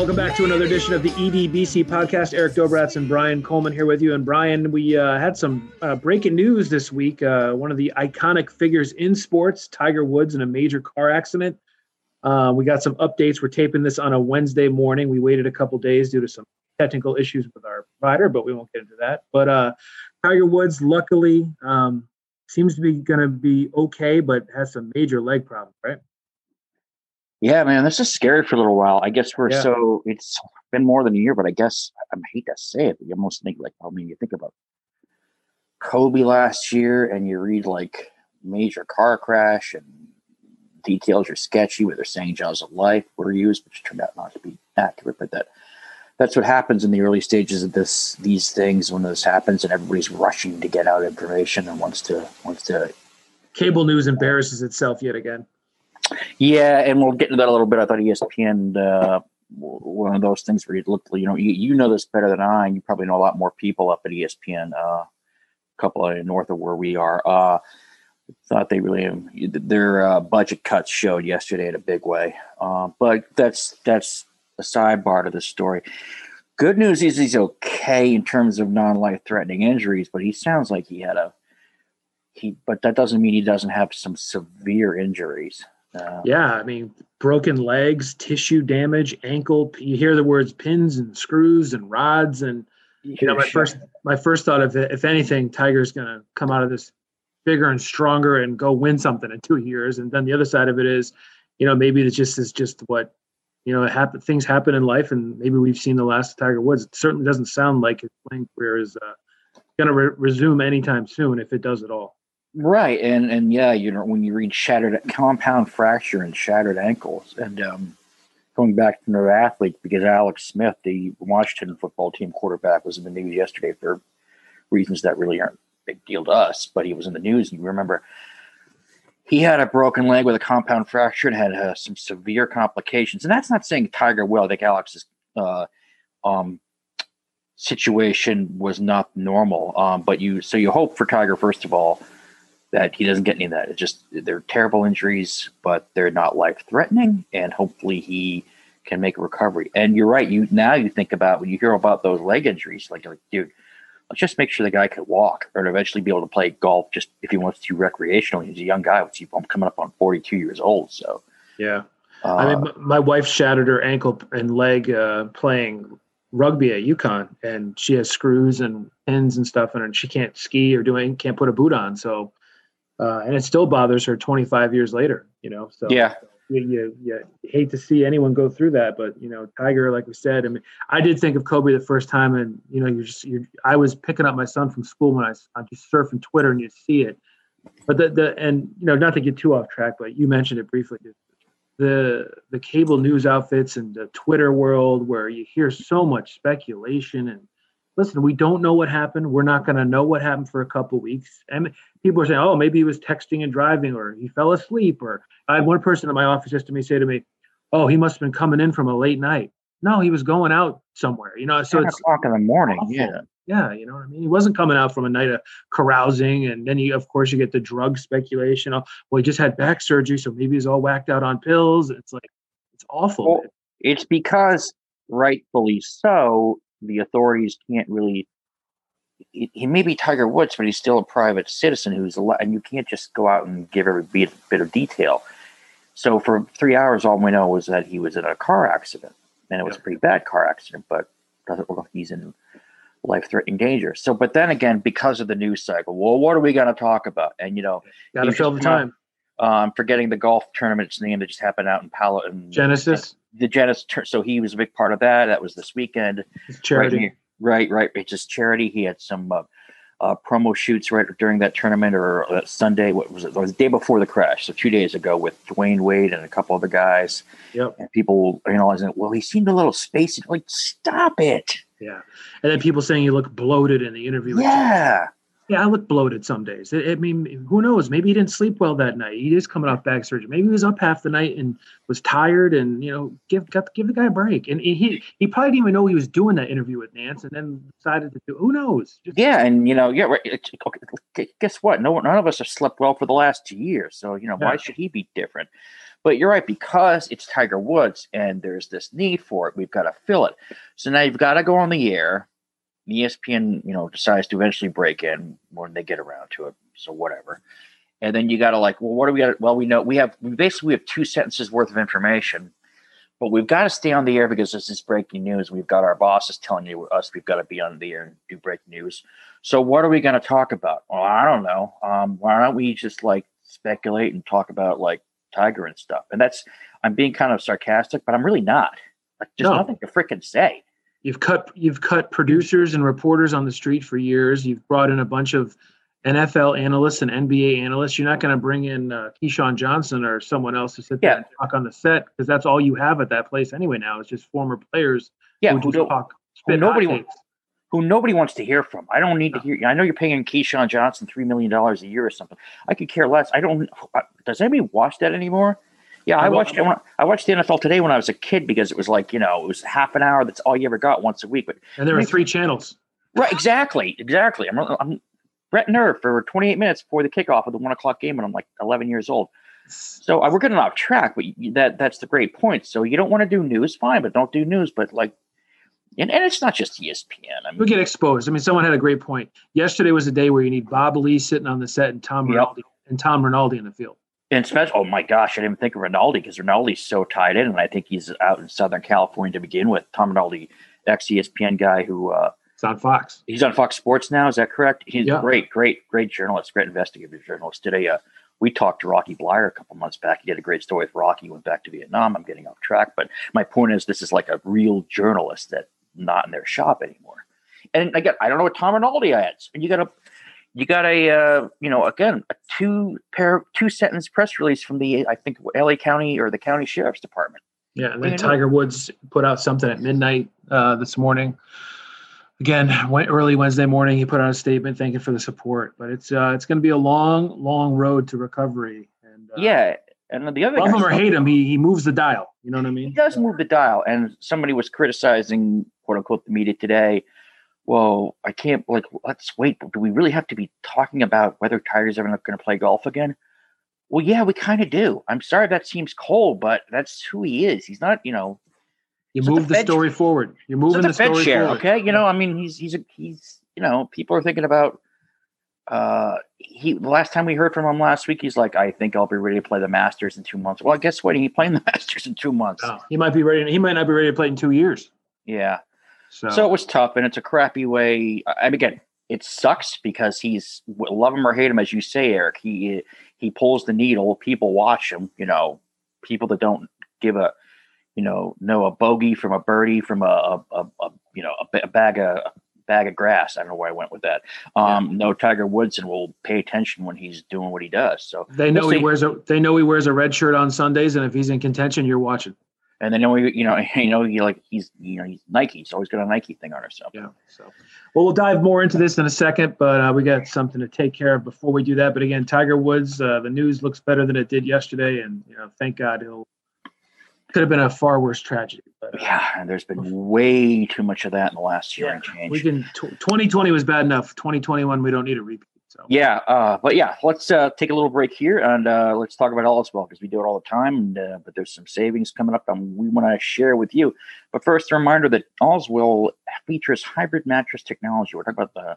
Welcome back to another edition of the EDBC podcast. Erik Dobratz and Brian Coleman here with you. And Brian, we uh, had some uh, breaking news this week. Uh, one of the iconic figures in sports, Tiger Woods, in a major car accident. Uh, we got some updates. We're taping this on a Wednesday morning. We waited a couple days due to some technical issues with our provider, but we won't get into that. But uh, Tiger Woods, luckily, um, seems to be going to be okay, but has some major leg problems, right? Yeah, man, this is scary for a little while. I guess we're yeah. so it's been more than a year, but I guess I hate to say it, but you almost think like, I mean, you think about Kobe last year, and you read like major car crash, and details are sketchy. Where they're saying jaws of life were used, which turned out not to be accurate, but that that's what happens in the early stages of this these things when this happens, and everybody's rushing to get out information and wants to wants to. Cable news embarrasses itself yet again. Yeah, and we'll get into that a little bit. I thought ESPN uh, one of those things where you look, you know, you, you know this better than I. And you probably know a lot more people up at ESPN, uh, a couple of north of where we are. Uh, thought they really their uh, budget cuts showed yesterday in a big way. Uh, but that's that's a sidebar to the story. Good news is he's okay in terms of non-life threatening injuries, but he sounds like he had a he. But that doesn't mean he doesn't have some severe injuries. Uh, yeah, I mean, broken legs, tissue damage, ankle. You hear the words pins and screws and rods, and you know, my first my first thought of if anything, Tiger's going to come out of this bigger and stronger and go win something in two years. And then the other side of it is, you know, maybe it just is just what you know, happen, things happen in life, and maybe we've seen the last of Tiger Woods. It certainly doesn't sound like his playing career is uh, going to re- resume anytime soon, if it does at all. Right, and and yeah, you know when you read shattered compound fracture and shattered ankles, and um, going back to another athlete because Alex Smith, the Washington football team quarterback, was in the news yesterday for reasons that really aren't a big deal to us, but he was in the news. And you remember he had a broken leg with a compound fracture and had uh, some severe complications. And that's not saying Tiger will. I think Alex's uh, um, situation was not normal. Um, but you so you hope for Tiger first of all that he doesn't get any of that. It's just they're terrible injuries, but they're not life threatening, and hopefully he can make a recovery. And you're right. You now you think about when you hear about those leg injuries, like like dude, let's just make sure the guy can walk or eventually be able to play golf just if he wants to recreationally. He's a young guy. I'm coming up on 42 years old, so yeah. Uh, I mean, my wife shattered her ankle and leg uh, playing rugby at UConn, and she has screws and pins and stuff and she can't ski or do can't put a boot on. So uh, and it still bothers her 25 years later. You know, so yeah, you, you, you hate to see anyone go through that, but you know, Tiger, like we said, I mean, I did think of Kobe the first time, and you know, you're just, you're, I was picking up my son from school when I, I'm just surfing Twitter, and you see it. But the the and you know, not to get too off track, but you mentioned it briefly. The the cable news outfits and the Twitter world, where you hear so much speculation and listen, we don't know what happened. We're not going to know what happened for a couple weeks. And people are saying, oh, maybe he was texting and driving, or he fell asleep. Or I had one person in my office just to me say to me, oh, he must have been coming in from a late night. No, he was going out somewhere. You know, so it's o'clock in the morning. Awful. Yeah. Yeah, you know what I mean. He wasn't coming out from a night of carousing, and then you, of course, you get the drug speculation. Oh, well, he just had back surgery, so maybe he's all whacked out on pills. It's like it's awful. Well, it's because, rightfully so, the authorities can't really. He may be Tiger Woods, but he's still a private citizen who's a lot, and you can't just go out and give every bit, bit of detail. So for three hours, all we know was that he was in a car accident, and it was a pretty bad car accident, but doesn't look like he's in life-threatening danger. So, but then again, because of the news cycle, well, what are we going to talk about? And you know, got to fill the time. Um, forgetting the golf tournament's name that just happened out in Palo. and Genesis the Genesis. So he was a big part of that. That was this weekend. It's charity. Right, right, right. It's just charity. He had some uh, uh, promo shoots right during that tournament or uh, Sunday. What was it? was the day before the crash. So two days ago with Dwyane Wade and a couple other guys. Yep. And people analyzing, it. well, he seemed a little spacey. Like, stop it. Yeah. And then people saying he looked bloated in the interview. Yeah. Yeah, I look bloated some days. I, I, mean, who knows? Maybe he didn't sleep well that night. He is coming off back surgery. Maybe he was up half the night and was tired. And you know, give got give the guy a break. And he he probably didn't even know he was doing that interview with Nantz, and then decided to do. Who knows? Just, yeah, and you know, yeah. Right. Okay, Guess what? No, none of us have slept well for the last two years. So you know, yeah. why should he be different? But you're right, because it's Tiger Woods and there's this need for it, we've got to fill it. So now you've got to go on the air. ESPN, you know, decides to eventually break in when they get around to it. So whatever. And then you got to like, well, what do we got? Well, we know we have we basically we have two sentences worth of information, but we've got to stay on the air because this is breaking news. We've got our bosses telling you us we've got to be on the air and do breaking news. So what are we going to talk about? Well, I don't know. Um, why don't we just like speculate and talk about like Tiger and stuff? And that's I'm being kind of sarcastic, but I'm really not. Like, just No. nothing to freaking say. You've cut you've cut producers and reporters on the street for years. You've brought in a bunch of NFL analysts and NBA analysts. You're not going to bring in uh, Keyshawn Johnson or someone else to sit there Yeah. and talk on the set because that's all you have at that place anyway. Now it's just former players Yeah, who who just talk. who nobody wants- who nobody wants to hear from. I don't need to No. hear. I know you're paying Keyshawn Johnson three million dollars a year or something. I could care less. I don't. Does anybody watch that anymore? Yeah, I watched I watched the NFL today when I was a kid because it was like you know it was half an hour. That's all you ever got once a week. But And there were three channels. right, exactly, exactly. I'm, I'm Brett Nerve for 28 minutes before the kickoff of the one o'clock game, and I'm like 11 years old. So I, we're getting off track, but you- that that's the great point. So you don't want to do news, fine, but don't do news. But like, and, and it's not just ESPN. I mean, We get exposed. I mean, someone had a great point. Yesterday was a day where you need Bob Ley sitting on the set and Tom Yep. Rinaldi and Tom Rinaldi in the field. And especially, oh my gosh, I didn't even think of Rinaldi because Rinaldi's so tied in, and I think he's out in Southern California to begin with. Tom Rinaldi, ex ESPN guy, who uh, It's on Fox. he's on Fox Sports now. Is that correct? He's Yeah. a great, great, great journalist, great investigative journalist. Today, uh, we talked to Rocky Bleier a couple months back. He did a great story with Rocky. He went back to Vietnam. I'm getting off track, but my point is, this is like a real journalist that not in their shop anymore. And again, I don't know what Tom Rinaldi adds. And you got a, you got a, uh, you know, again, a two pair, two sentence press release from the, I think, LA County or the county sheriff's department. Yeah, and then you know- Tiger Woods put out something at midnight uh, this morning. Again, went early Wednesday morning. He put out a statement thanking for the support, but it's uh, it's going to be a long, long road to recovery. And uh, Yeah. And the other love him or hate him, he he moves the dial. You know what I mean? he does move the dial. And somebody was criticizing, quote unquote, the media today. Well, I can't like let's wait. Do we really have to be talking about whether Tiger's ever going to play golf again? Well, yeah, we kind of do. I'm sorry that seems cold, but that's who he is. He's not, you know, You the move the Fed- story forward. You're moving the the story share, forward. okay? You know, I mean, he's he's a, he's you know, people are thinking about. Uh, he the last time we heard from him last week, he's like, I think I'll be ready to play the Masters in two months. Well, guess what? He playing the Masters in two months. No, he might be ready. He might not be ready to play in two years. Yeah. So, So it was tough, and it's a crappy way. I mean, again, it sucks because he's love him or hate him, as you say, Erik. He he pulls the needle. People watch him. You know, people that don't give a you know know a bogey from a birdie from a, a, a, a you know a, a bag of a bag of grass. I don't know where I went with that. Um, No Tiger Woods, and will pay attention when he's doing what he does. So they know we'll he see. wears a they know he wears a red shirt on Sundays, and if he's in contention, you're watching. And then we you know you know he like he's you know he's Nike. He's always got a Nike thing on or something. Yeah. So, well, we'll dive more into this in a second, but uh, we got something to take care of before we do that. But again, Tiger Woods, uh, the news looks better than it did yesterday, and you know, thank God he'll. Could have been a far worse tragedy, but uh, Yeah, and there's been way too much of that in the last year and change. we can. Tw- 2020 was bad enough. 2021, we don't need a repeat. So yeah, uh, but yeah, let's uh, take a little break here and uh, let's talk about Allswell because we do it all the time. And uh, but there's some savings coming up, and we want to share with you. But first, a reminder that Allswell features hybrid mattress technology. We're talking about the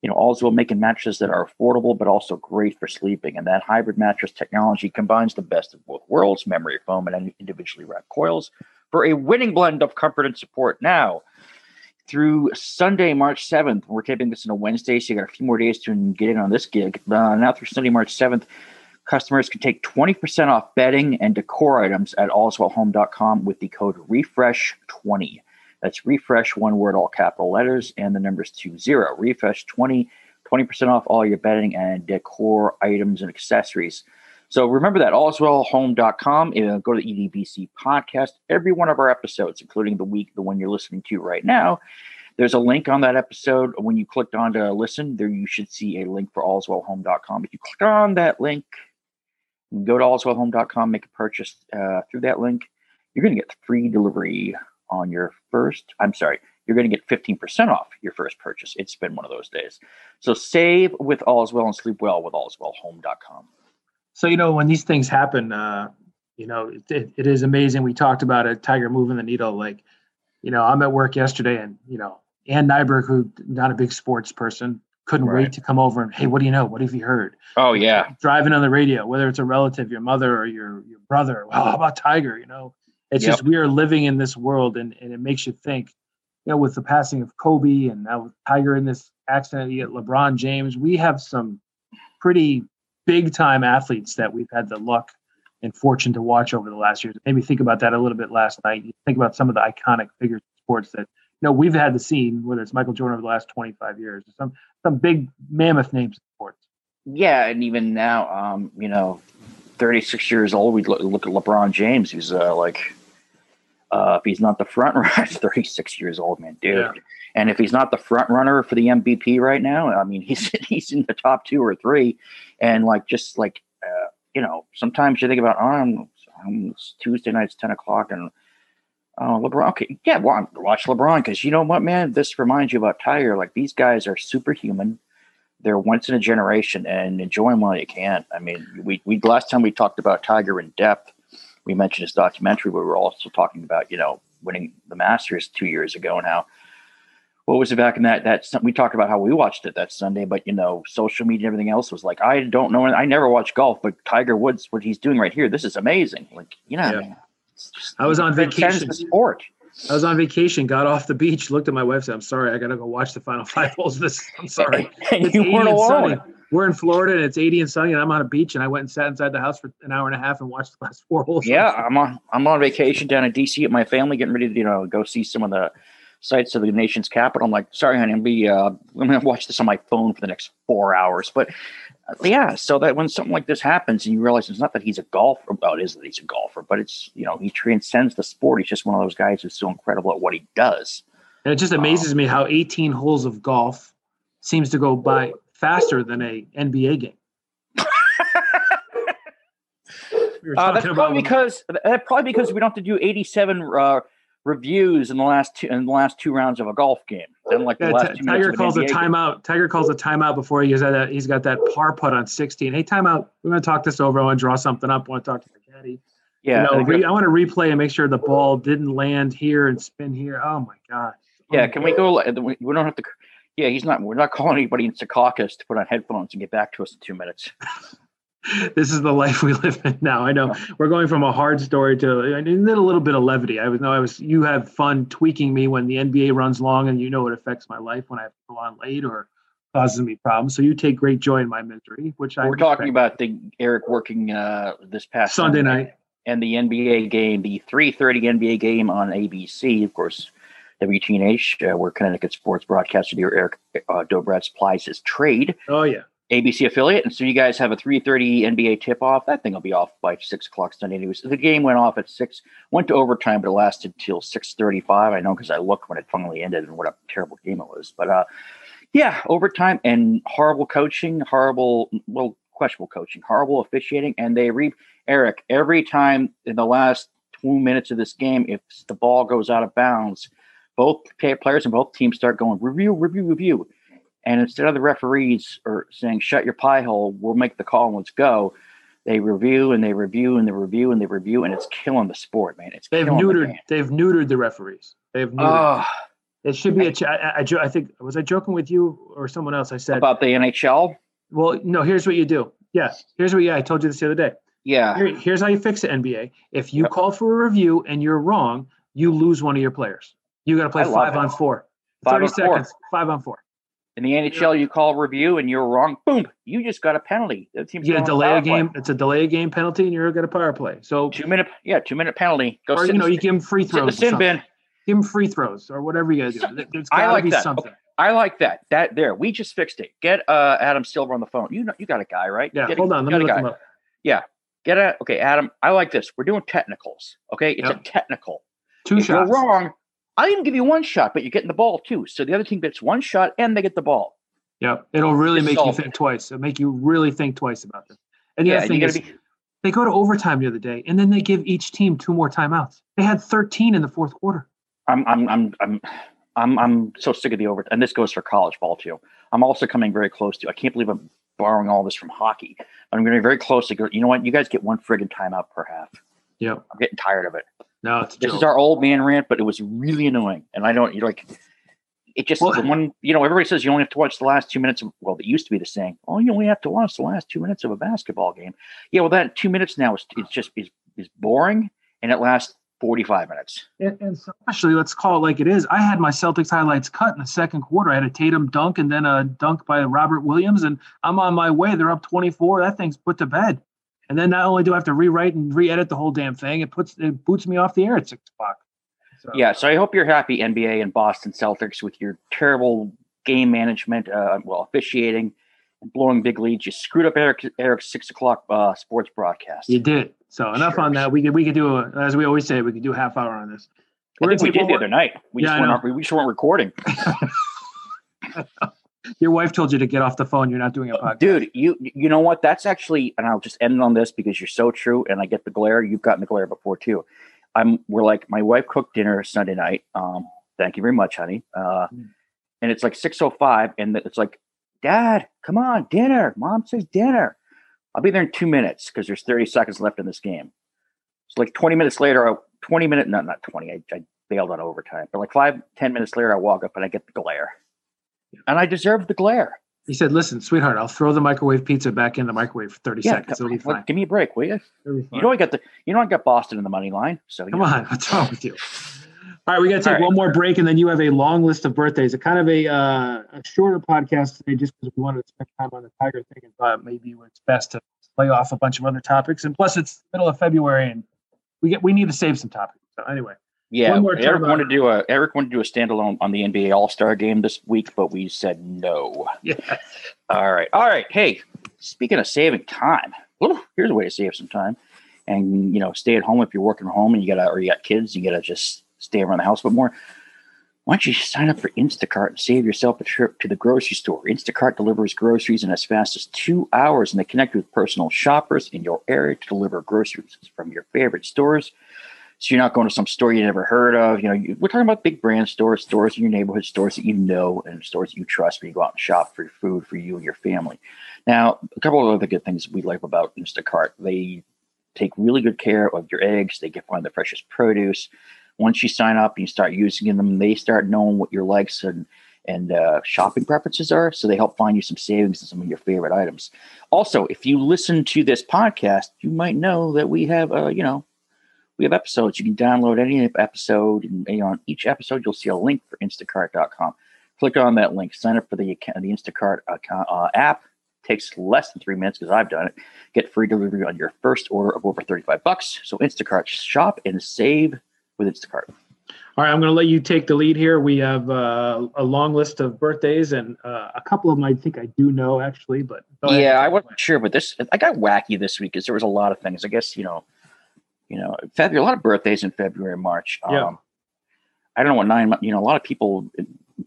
you know, Allswell making mattresses that are affordable but also great for sleeping. And that hybrid mattress technology combines the best of both worlds, memory foam and individually wrapped coils, for a winning blend of comfort and support. Now, through Sunday, March 7th, we're taping this on a Wednesday, so you got a few more days to get in on this gig. Uh, now through Sunday, March 7th, customers can take 20% off bedding and decor items at allswellhome.com with the code REFRESH20. That's refresh, one word, all capital letters, and the numbers two zero. Refresh 20, 20% off all your bedding and decor items and accessories. So remember that, allswellhome.com. Uh, go to the EDBC podcast. Every one of our episodes, including the week, the one you're listening to right now, there's a link on that episode. When you clicked on to listen, there you should see a link for allswellhome.com. If you click on that link, go to allswellhome.com, make a purchase uh, through that link, you're going to get free delivery on your first. I'm sorry, you're going to get 15% off your first purchase. It's been one of those days. So save with Allswell and sleep well with allswellhome.com. So you know when these things happen, uh, You know, it, it, it is amazing. We talked about a Tiger moving the needle. Like, you know, I'm at work yesterday, and you know, Ann Nyberg, who not a big sports person, couldn't Right. wait to come over and hey, what do you know? What have you heard? Oh yeah, Driving on the radio, whether it's a relative, your mother or your your brother. Well, how about Tiger? You know, it's Yep. just we are living in this world, and and it makes you think. You know, with the passing of Kobe and now with Tiger in this accident, you get LeBron James. We have some pretty big time athletes that we've had the luck and fortune to watch over the last years. Maybe think about that a little bit last night. You think about some of the iconic figures in sports that you know we've had the scene, whether it's Michael Jordan over the last 25 years, some some big mammoth names in sports. yeah, and even now, um, you know, 36 years old, we look, look at LeBron James, who's uh, like, uh, if he's not the front runner, 36 years old, man, dude. Yeah. And if he's not the front runner for the MVP right now, I mean, he's he's in the top two or three, and like just like uh, you know, sometimes you think about, oh, I'm, I'm- Tuesday nights, 10 o'clock, and oh, LeBron. Okay, yeah, wa- watch LeBron because you know what, man, this reminds you about Tiger. Like these guys are superhuman they're once in a generation and enjoy them while you can. I mean, we, we last time we talked about Tiger in depth, we mentioned his documentary, but we were also talking about, you know, winning the Masters two years ago and how what was it back in that that we talked about how we watched it that Sunday, but you know, social media and everything else was like, I don't know, I never watched golf, but Tiger Woods, what he's doing right here, this is amazing. Like, you know, Yeah. it's just- I was on vacation. The sport. I was on vacation, got off the beach, looked at my wife, said, "I'm sorry, I gotta go watch the final five holes." This, I'm sorry. It's you 80 weren't and sunny. We're in Florida and it's 80 and sunny, and I'm on a beach, and I went and sat inside the house for an hour and a half and watched the last four holes. Yeah, I'm on I'm on vacation down in DC with my family, getting ready to you know go see some of the sites of the nation's capital. I'm like, sorry, honey, I'm be uh, I'm gonna watch this on my phone for the next four hours. But uh, yeah, so that when something like this happens, and you realize it's not that he's a golfer, well, it is that he's a golfer, but it's you know he transcends the sport. He's just one of those guys who's so incredible at what he does. And it just amazes me how 18 holes of golf seems to go by faster than a NBA game. We Uh, that's probably because that's probably because we don't have to do 87 uh, reviews in the last two in the last two rounds of a golf game. Then like the Yeah, last two Tiger calls a NBA game. timeout. Tiger calls a timeout before he has that. He's got that par putt on 16. Hey, timeout. We're going to talk this over. I want to draw something up. I want to talk to the caddy. Yeah, you know, re, I want to replay and make sure the ball didn't land here and spin here. Oh my god. Yeah, oh can we go? We we don't have to. Yeah, he's not. We're not calling anybody in Secaucus to put on headphones and get back to us in two minutes. This is the life we live in now. I know we're going from a hard story to and a little bit of levity. I was no, I was. You have fun tweaking me when the NBA runs long, and you know it affects my life when I have to go on late or causes me problems. So you take great joy in my misery, which I We're talking about the Erik working uh, this past Sunday night. and the NBA game, the 3:30 NBA game on ABC, of course. WTNH, uh, where Connecticut sports broadcaster dear Erik uh, Dobratz supplies his trade. Oh yeah. ABC affiliate, and so you guys have a 3:30 NBA tip-off. That thing will be off by six o'clock Sunday. News. The game went off at six, went to overtime, but it lasted till 6:35. I know because I looked when it finally ended, and what a terrible game it was. But uh, yeah, overtime and horrible coaching, horrible, well, questionable coaching, horrible officiating, and they re Erik every time in the last two minutes of this game, if the ball goes out of bounds, both players and both teams start going review, review, review. And instead of the referees or saying "shut your pie hole," we'll make the call and let's go. They review and they review and they review and they review, and it's killing the sport, man. It's They've killing the neutered. They've neutered the referees. They've neutered. Oh, it should be a. Ch- I, I, I, think was I joking with you or someone else? I said, about the NHL, well, no. Here's what you do. Yeah. Here's what. Yeah, I told you this the other day. yeah, Here, here's how you fix it, NBA. If you Yep. call for a review and you're wrong, you lose one of your players. You got to play five it. on four. Five 30 on four. seconds. Five on four. In the NHL, you call review and you're wrong. Boom, you just got a penalty. The team's You get a delay a power play. game. It's a delay a game penalty, and you're going to power play. So, Two minute, yeah, two minute penalty. Go or sit, you know, you give him free sit in the throws. sin bin. Give him free throws or whatever you got to do. There- There's I got to like be that. something. I like that. That there, we just fixed it. Get uh, Adam Silver on the phone. You know, you got a guy, right? Yeah. Get a- Hold on. Let me a look them up. Get a okay, Adam. I like this. We're doing technicals. Okay, it's Yep. a technical. Two if shots. you're wrong, I didn't give you one shot, but you're getting the ball too. So the other team gets one shot and they get the ball. Yeah. It'll really make you think twice. It'll make you really think twice about this. And the yeah, other thing is, be. they go to overtime the other day, and then they give each team two more timeouts. They had 13 in the fourth quarter. I'm I'm I'm I'm I'm I'm so sick of the over. And this goes for college ball too. I'm also coming very close to. I can't believe I'm borrowing all this from hockey. I'm going to be very close to go. You know what? You guys get one friggin' timeout per half. Yeah, I'm getting tired of it. No, it's a This joke. is our old man rant, but it was really annoying. And I don't, you're like, it just, Well- the one, you know, everybody says you only have to watch the last two minutes. Of, well, it used to be the saying, oh, you only have to watch the last two minutes of a basketball game. Yeah, well, that two minutes now is, it's just, is, is boring and it lasts 45 minutes. And, and especially, let's call it like it is. I had my Celtics highlights cut in the second quarter. I had a Tatum dunk and then a dunk by Robert Williams, and I'm on my way. They're up 24. That thing's put to bed. And then not only do I have to rewrite and re-edit the whole damn thing, it puts it boots me off the air at six o'clock. So, Yeah, so I hope you're happy, NBA and Boston Celtics, with your terrible game management, uh, well, officiating and blowing big leads. You screwed up Erik, Erik's six o'clock uh, sports broadcast. you did. So enough on that. We could we could do a, as we always say, we could do a half hour on this. I We're think we did the other night. We Yeah, just, weren't, we just weren't recording. Your wife told you to get off the phone. You're not doing a podcast. Dude, you you know what? That's actually, and I'll just end on this because you're so true, and I get the glare. You've gotten the glare before too. I'm we're like my wife cooked dinner Sunday night. Um, thank you very much, honey. Uh, Mm. and it's like six oh five, and it's like, Dad, come on, dinner. Mom says dinner. I'll be there in two minutes because there's 30 seconds left in this game. It's like 20 minutes later, I, 20 minutes, not not 20. I, I bailed on overtime, but like five, 10 minutes later, I walk up and I get the glare, and I deserve the glare. He said, "Listen, sweetheart, I'll throw the microwave pizza back in the microwave for 30 seconds. It'll be fine. give me a break, will you? You know I got the you know I got Boston in the money line. So Come know. on, what's wrong with you? All right, we got to take right. one more break, and then you have a long list of birthdays. A kind of a, uh, a shorter podcast today, just because we wanted to spend time on the Tiger thing, and thought maybe it's best to play off a bunch of other topics. And plus, it's middle of February, and we get we need to save some topics. So anyway, Yeah, One more Erik wanted to do a Erik wanted to do a standalone on the NBA All Star game this week, but we said no. yeah, All right, all right. Hey, speaking of saving time, whew, here's a way to save some time, and you know, stay at home if you're working from home and you gotta or you got kids, you gotta just stay around the house a bit more. Why don't you sign up for Instacart and save yourself a trip to the grocery store? Instacart delivers groceries in as fast as two hours, and they connect with personal shoppers in your area to deliver groceries from your favorite stores. So you're not going to some store you never heard of. You know, you, we're talking about big brand stores, stores in your neighborhood, stores that you know, and stores that you trust when you go out and shop for food for you and your family. Now, a couple of other good things we like about Instacart: they take really good care of your eggs. They can find the freshest produce. Once you sign up and you start using them, they start knowing what your likes and and uh, shopping preferences are. So they help find you some savings on some of your favorite items. Also, if you listen to this podcast, you might know that we have, a you know, we have episodes. You can download any episode, and on each episode, you'll see a link for Instacart.com. Click on that link, sign up for the account, the Instacart account, uh, app. Takes less than three minutes because I've done it. Get free delivery on your first order of over thirty-five bucks. So Instacart, shop and save with Instacart. All right, I'm going to let you take the lead here. We have uh, a long list of birthdays, and uh, a couple of them I think I do know actually, but. Yeah, I wasn't sure, but this I got wacky this week because there was a lot of things. I guess you know, you know, February, a lot of birthdays in February, March. Yeah. Um, I don't know what nine months. You know, a lot of people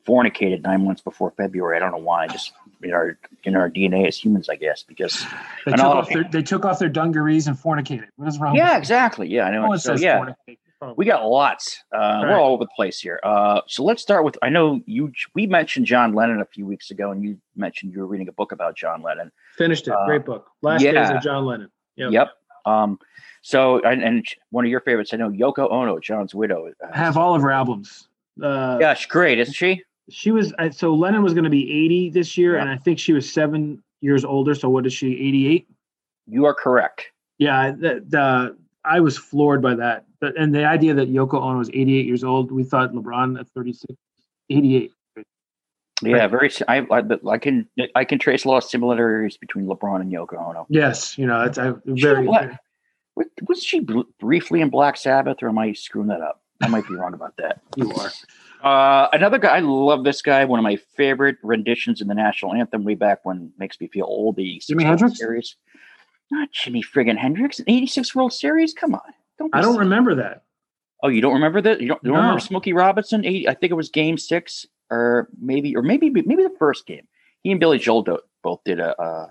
fornicated nine months before February. I don't know why. Just in our in our DNA as humans, I guess, because They took, off their, they took off their dungarees and fornicated. What is wrong? yeah, with exactly. Yeah, I know. one So yeah, fornicate. Oh, we got lots. Uh, Right. We're all over the place here. Uh, so let's start with. I know you. We mentioned John Lennon a few weeks ago, and you mentioned you were reading a book about John Lennon. Finished it. uh, Great book. Last days of John Lennon. Yep. Yep. Um, so and, and one of your favorites, I know Yoko Ono, John's widow. Uh, have all of her albums. Uh, yeah, she's great, isn't she? She was so Lennon was going to be 80 this year, Yeah. and I think she was seven years older. So what is she? 88. You are correct. Yeah, the, the I was floored by that. But and the idea that Yoko Ono was 88 years old, we thought LeBron at 36, 88. Yeah, very. I, I I can I can trace a lot of similarities between LeBron and Yoko Ono. Yes, you know, it's I, very. Was- Was she br- briefly in Black Sabbath, or am I screwing that up? I might be wrong about that. You are. Uh, another guy, I love this guy. One of my favorite renditions in the national anthem, way back when, makes me feel old. The Jimi Hendrix? Series. Not Jimmy friggin' Hendrix. An 86 World Series. Come on. Don't I don't silly. remember that. Oh, you don't remember that? You don't, you don't No. remember Smokey Robinson? 80, I think it was Game Six, or maybe, or maybe, maybe the first game. He and Billy Joel do, both did a uh,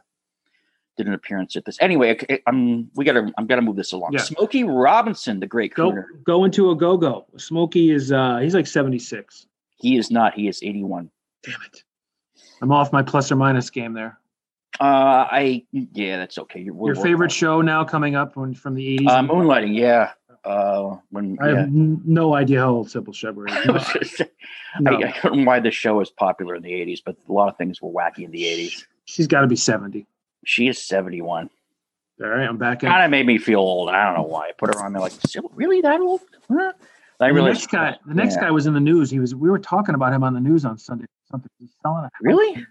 did an appearance at this. Anyway, I- I'm we gotta I'm gonna move this along. Yeah. Smokey Robinson, the great Go crooner. go into a go go. Smokey is uh he's like 76. He is not. He is 81. Damn it. I'm off my plus or minus game there. Uh, I yeah, that's okay. Your favorite show now coming up when, from the 80s? Uh, moonlighting, yeah. Uh, when I have n- no idea how old Cybill Shepherd is. I, was gonna say, No, I, I don't know why this show was popular in the '80s, but a lot of things were wacky in the '80s. she's got to be 70. She is 71. All right, I'm back in. Kind of made me feel old. I don't know why. I put her on there like, "Cybill, really that old? Huh? I the realized next guy, the next yeah. guy was in the news. He was. We were talking about him on the news on Sunday. Something. He's selling a Really?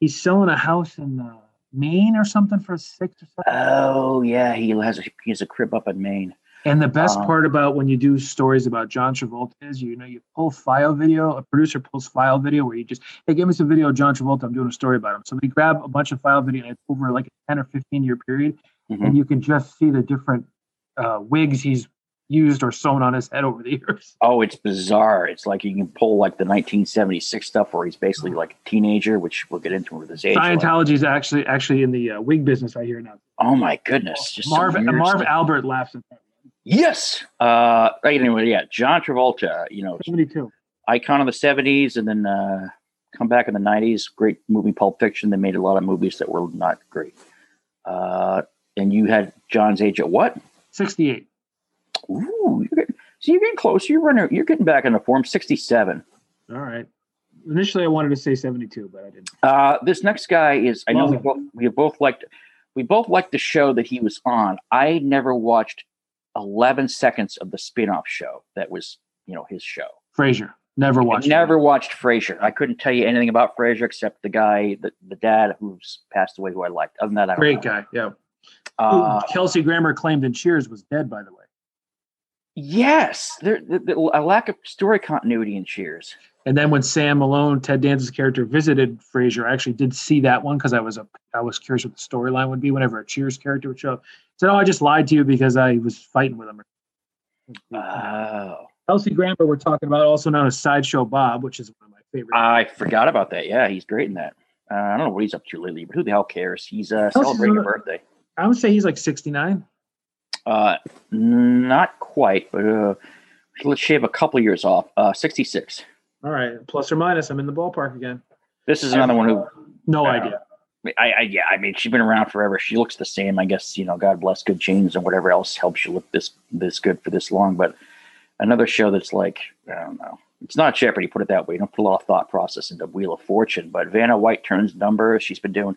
He's selling a house in uh, Maine or something for a six or seven. Oh yeah, he has a, he has a crib up in Maine. And the best Um, part about when you do stories about John Travolta is, you know, you pull file video. A producer pulls file video where you just, hey, give me some video of John Travolta. I'm doing a story about him. So we grab a bunch of file video and it's over like a 10 or 15 year period, Mhm. and you can just see the different uh, wigs he's used or sewn on his head over the years. Oh, it's bizarre. It's like you can pull like the 1976 stuff where he's basically like a teenager, which we'll get into with his age. Scientology is actually actually in the uh, wig business. I hear now. oh my goodness! Just Marv Marv stuff. Albert laughs at that. Yes. Uh, anyway, yeah, John Travolta. You know, 72. icon of the 70s, and then uh, come back in the 90s. Great movie, Pulp Fiction. They made a lot of movies that were not great. Uh, and you had John's age at what? 68. Ooh, you're getting, so you're getting close. You're running. You're getting back into form. 67. All right. Initially, I wanted to say 72, but I didn't. Uh, this next guy is. I know we both we both liked. We both liked the show that he was on. I never watched 11 seconds of the spin-off show that was, you know, his show. Frasier. Never watched. it. never watched Frasier. I couldn't tell you anything about Frasier except the guy, the, the dad who's passed away, who I liked. Other than that, I don't Great know. guy. Yeah. Uh, Kelsey Grammer claimed in Cheers was dead, by the way. Yes, there, there, a lack of story continuity in Cheers. And then when Sam Malone, Ted Danson's character, visited Frasier, I actually did see that one because I was a I was curious what the storyline would be whenever a Cheers character would show up. Said, "Oh, I just lied to you because I was fighting with him." Oh, Kelsey Grammer, we're talking about, also known as Sideshow Bob, which is one of my favorite. I forgot about that. Yeah, he's great in that. Uh, I don't know what he's up to lately, but who the hell cares? He's uh, Kelsey's celebrating a birthday. I would say he's like 69. Uh, not quite, but uh, let's shave a couple years off. Uh, 66. All right, plus or minus, I'm in the ballpark again. This is another one who No idea. I, I yeah, I mean, she's been around forever. She looks the same. I guess you know, God bless good genes and whatever else helps you look this this good for this long. But another show that's like I don't know. It's not Jeopardy, put it that way. You don't put a lot of thought process into Wheel of Fortune. But Vanna White turns numbers. She's been doing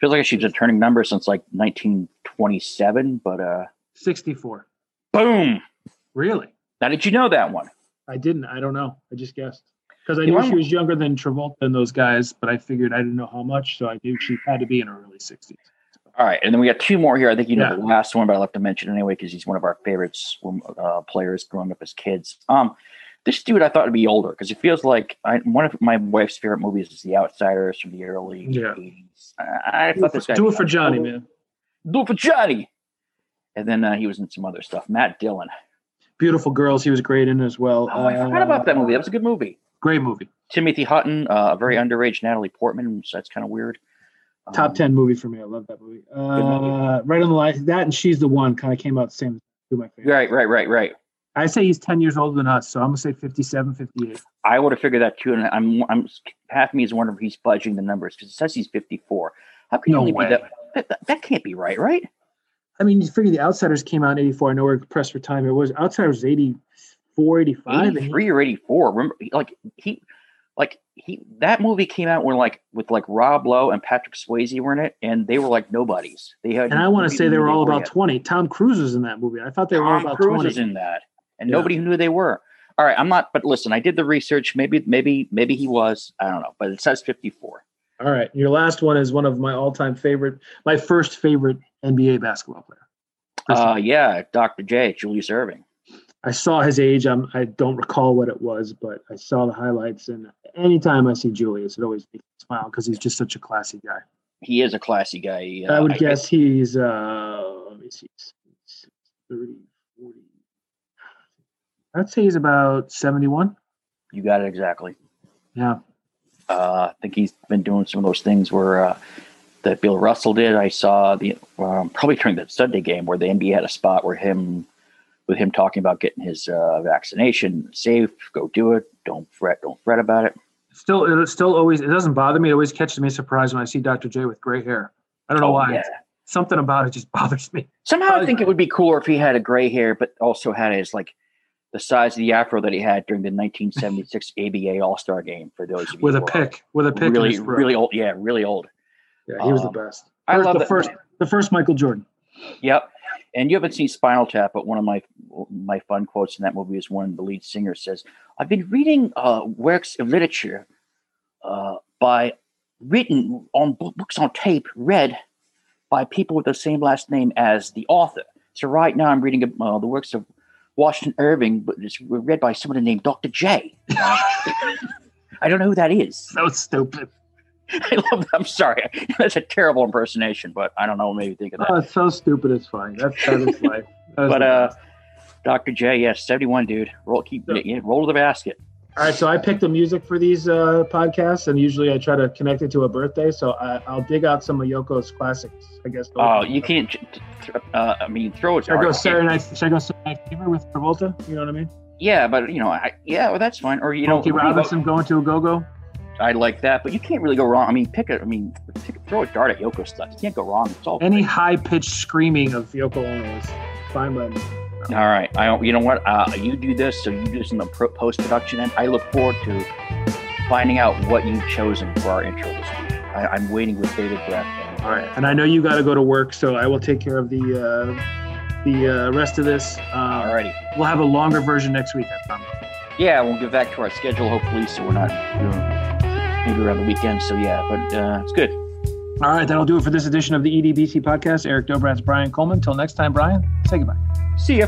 feels like she's been turning numbers since like 1927. But uh, 64. boom! Really? Now, did you know that one? I didn't. I don't know. I just guessed because I knew she was younger than Travolta and those guys, but I figured I didn't know how much, so I knew she had to be in her early 60s. All right, and then we got two more here. I think you know Yeah. the last one, but I love to mention anyway because he's one of our favorites uh, players growing up as kids. Um, this dude I thought would be older because it feels like I, one of my wife's favorite movies is The Outsiders from the early Yeah. 80s. I, I Do thought it, this guy do it for Johnny, man. Do it for Johnny. And then uh, he was in some other stuff. Matt Dillon. Beautiful Girls, he was great in as well. Oh, I forgot about that movie. That was a good movie. Great movie. Timothy Hutton, uh, a very underage Natalie Portman. So that's kind of weird. Top Um, 10 movie for me. I love that movie. Uh, movie. right on the line. That and She's the One kind of came out the same. Two my favorite. Right, right, right, right. I say he's 10 years older than us, so I'm going to say 57, 58. I would have figured that too, and I'm, I'm half me is wondering if he's budging the numbers because it says he's 54. How can No only way. be that, that? That can't be right, right? I mean, you figure The Outsiders came out in 84. I know we're pressed for time. It was Outsiders was 84, 85. 83 or 84. Remember, like he, like he, that movie came out when like with like Rob Lowe and Patrick Swayze were in it, and they were like nobodies. They had, And I want to say they were all about yet. 20. Tom Cruise was in that movie. I thought they were all Tom about Cruise 20. was in that, and Yeah. nobody knew they were. All right, I'm not. But listen, I did the research. Maybe, maybe, maybe he was. I don't know, but it says 54. All right. Your last one is one of my all time favorite, my first favorite NBA basketball player. Uh, yeah, Dr. J, Julius Erving. I saw his age. I'm, I don't recall what it was, but I saw the highlights. And anytime I see Julius, it always makes me smile because he's just such a classy guy. He is a classy guy. Uh, I would guess he's, uh, let me see, 30, 40. I'd say he's about 71. you got it exactly. Yeah. Uh, I think he's been doing some of those things where uh, that Bill Russell did. I saw the um, probably during the Sunday game where the NBA had a spot where him with him talking about getting his uh, vaccination safe. Go do it. Don't fret. Don't fret about it. Still, it still always it doesn't bother me. It always catches me surprised when I see Dr. J with gray hair. I don't know Oh, why. yeah. Something about it just bothers me. Somehow I think it would be cooler if he had a gray hair, but also had his like the size of the afro that he had during the 1976 ABA All Star Game. For those With a pick, with a pick. really, really old. Yeah, really old. Yeah, he was the um, best. I First- love the that- first, the first Michael Jordan. Yep. And you haven't seen Spinal Tap, but one of my my fun quotes in that movie is when the lead singer says, "I've been reading uh, works of literature uh, by written on books on tape, read by people with the same last name as the author. So right now I'm reading uh, the works of Washington Irving, but it's read by someone named Dr. J. Uh, don't know who that is. So stupid. I love that. I'm sorry. That's a terrible impersonation, but I don't know. Maybe think of that. Oh, it's so stupid. It's fine. That's that is life. That But uh. Dr. J, yes, seventy-one, dude. Roll, keep Yeah. yeah, roll to the basket. all right. So I picked the music for these uh, podcasts, and usually I try to connect it to a birthday. So I, I'll dig out some of Yoko's classics. I guess. Oh, you can't. th- Uh, I mean, throw it. Should I go Saturday Night? Should I go Saturday Night Fever with Travolta? You know what I mean? Yeah, but you know, I, yeah, well, that's fine. Or you know, Smokey Robinson going to a go go. I like that, but you can't really go wrong. I mean, pick a. I mean, pick, throw a dart at Yoko stuff. You can't go wrong. It's all Any high pitched screaming of Yoko Ono is fine by me. All right. I don't. You know what? Uh, you do this, so you do this in the pro- post production, and I look forward to finding out what you've chosen for our intro this week. I, I'm waiting with bated breath. All right, and I know you got to go to work, so I will take care of the uh, the uh, rest of this. Uh, Alrighty. We'll have a longer version next week. I promise. Yeah, we'll get back to our schedule hopefully, so we're not doing maybe around the weekend. So yeah, but uh, it's good. All right, that'll do it for this edition of the EDBC podcast. Erik Dobratz, Brian Coleman. Till next time, Brian. Say goodbye. See ya.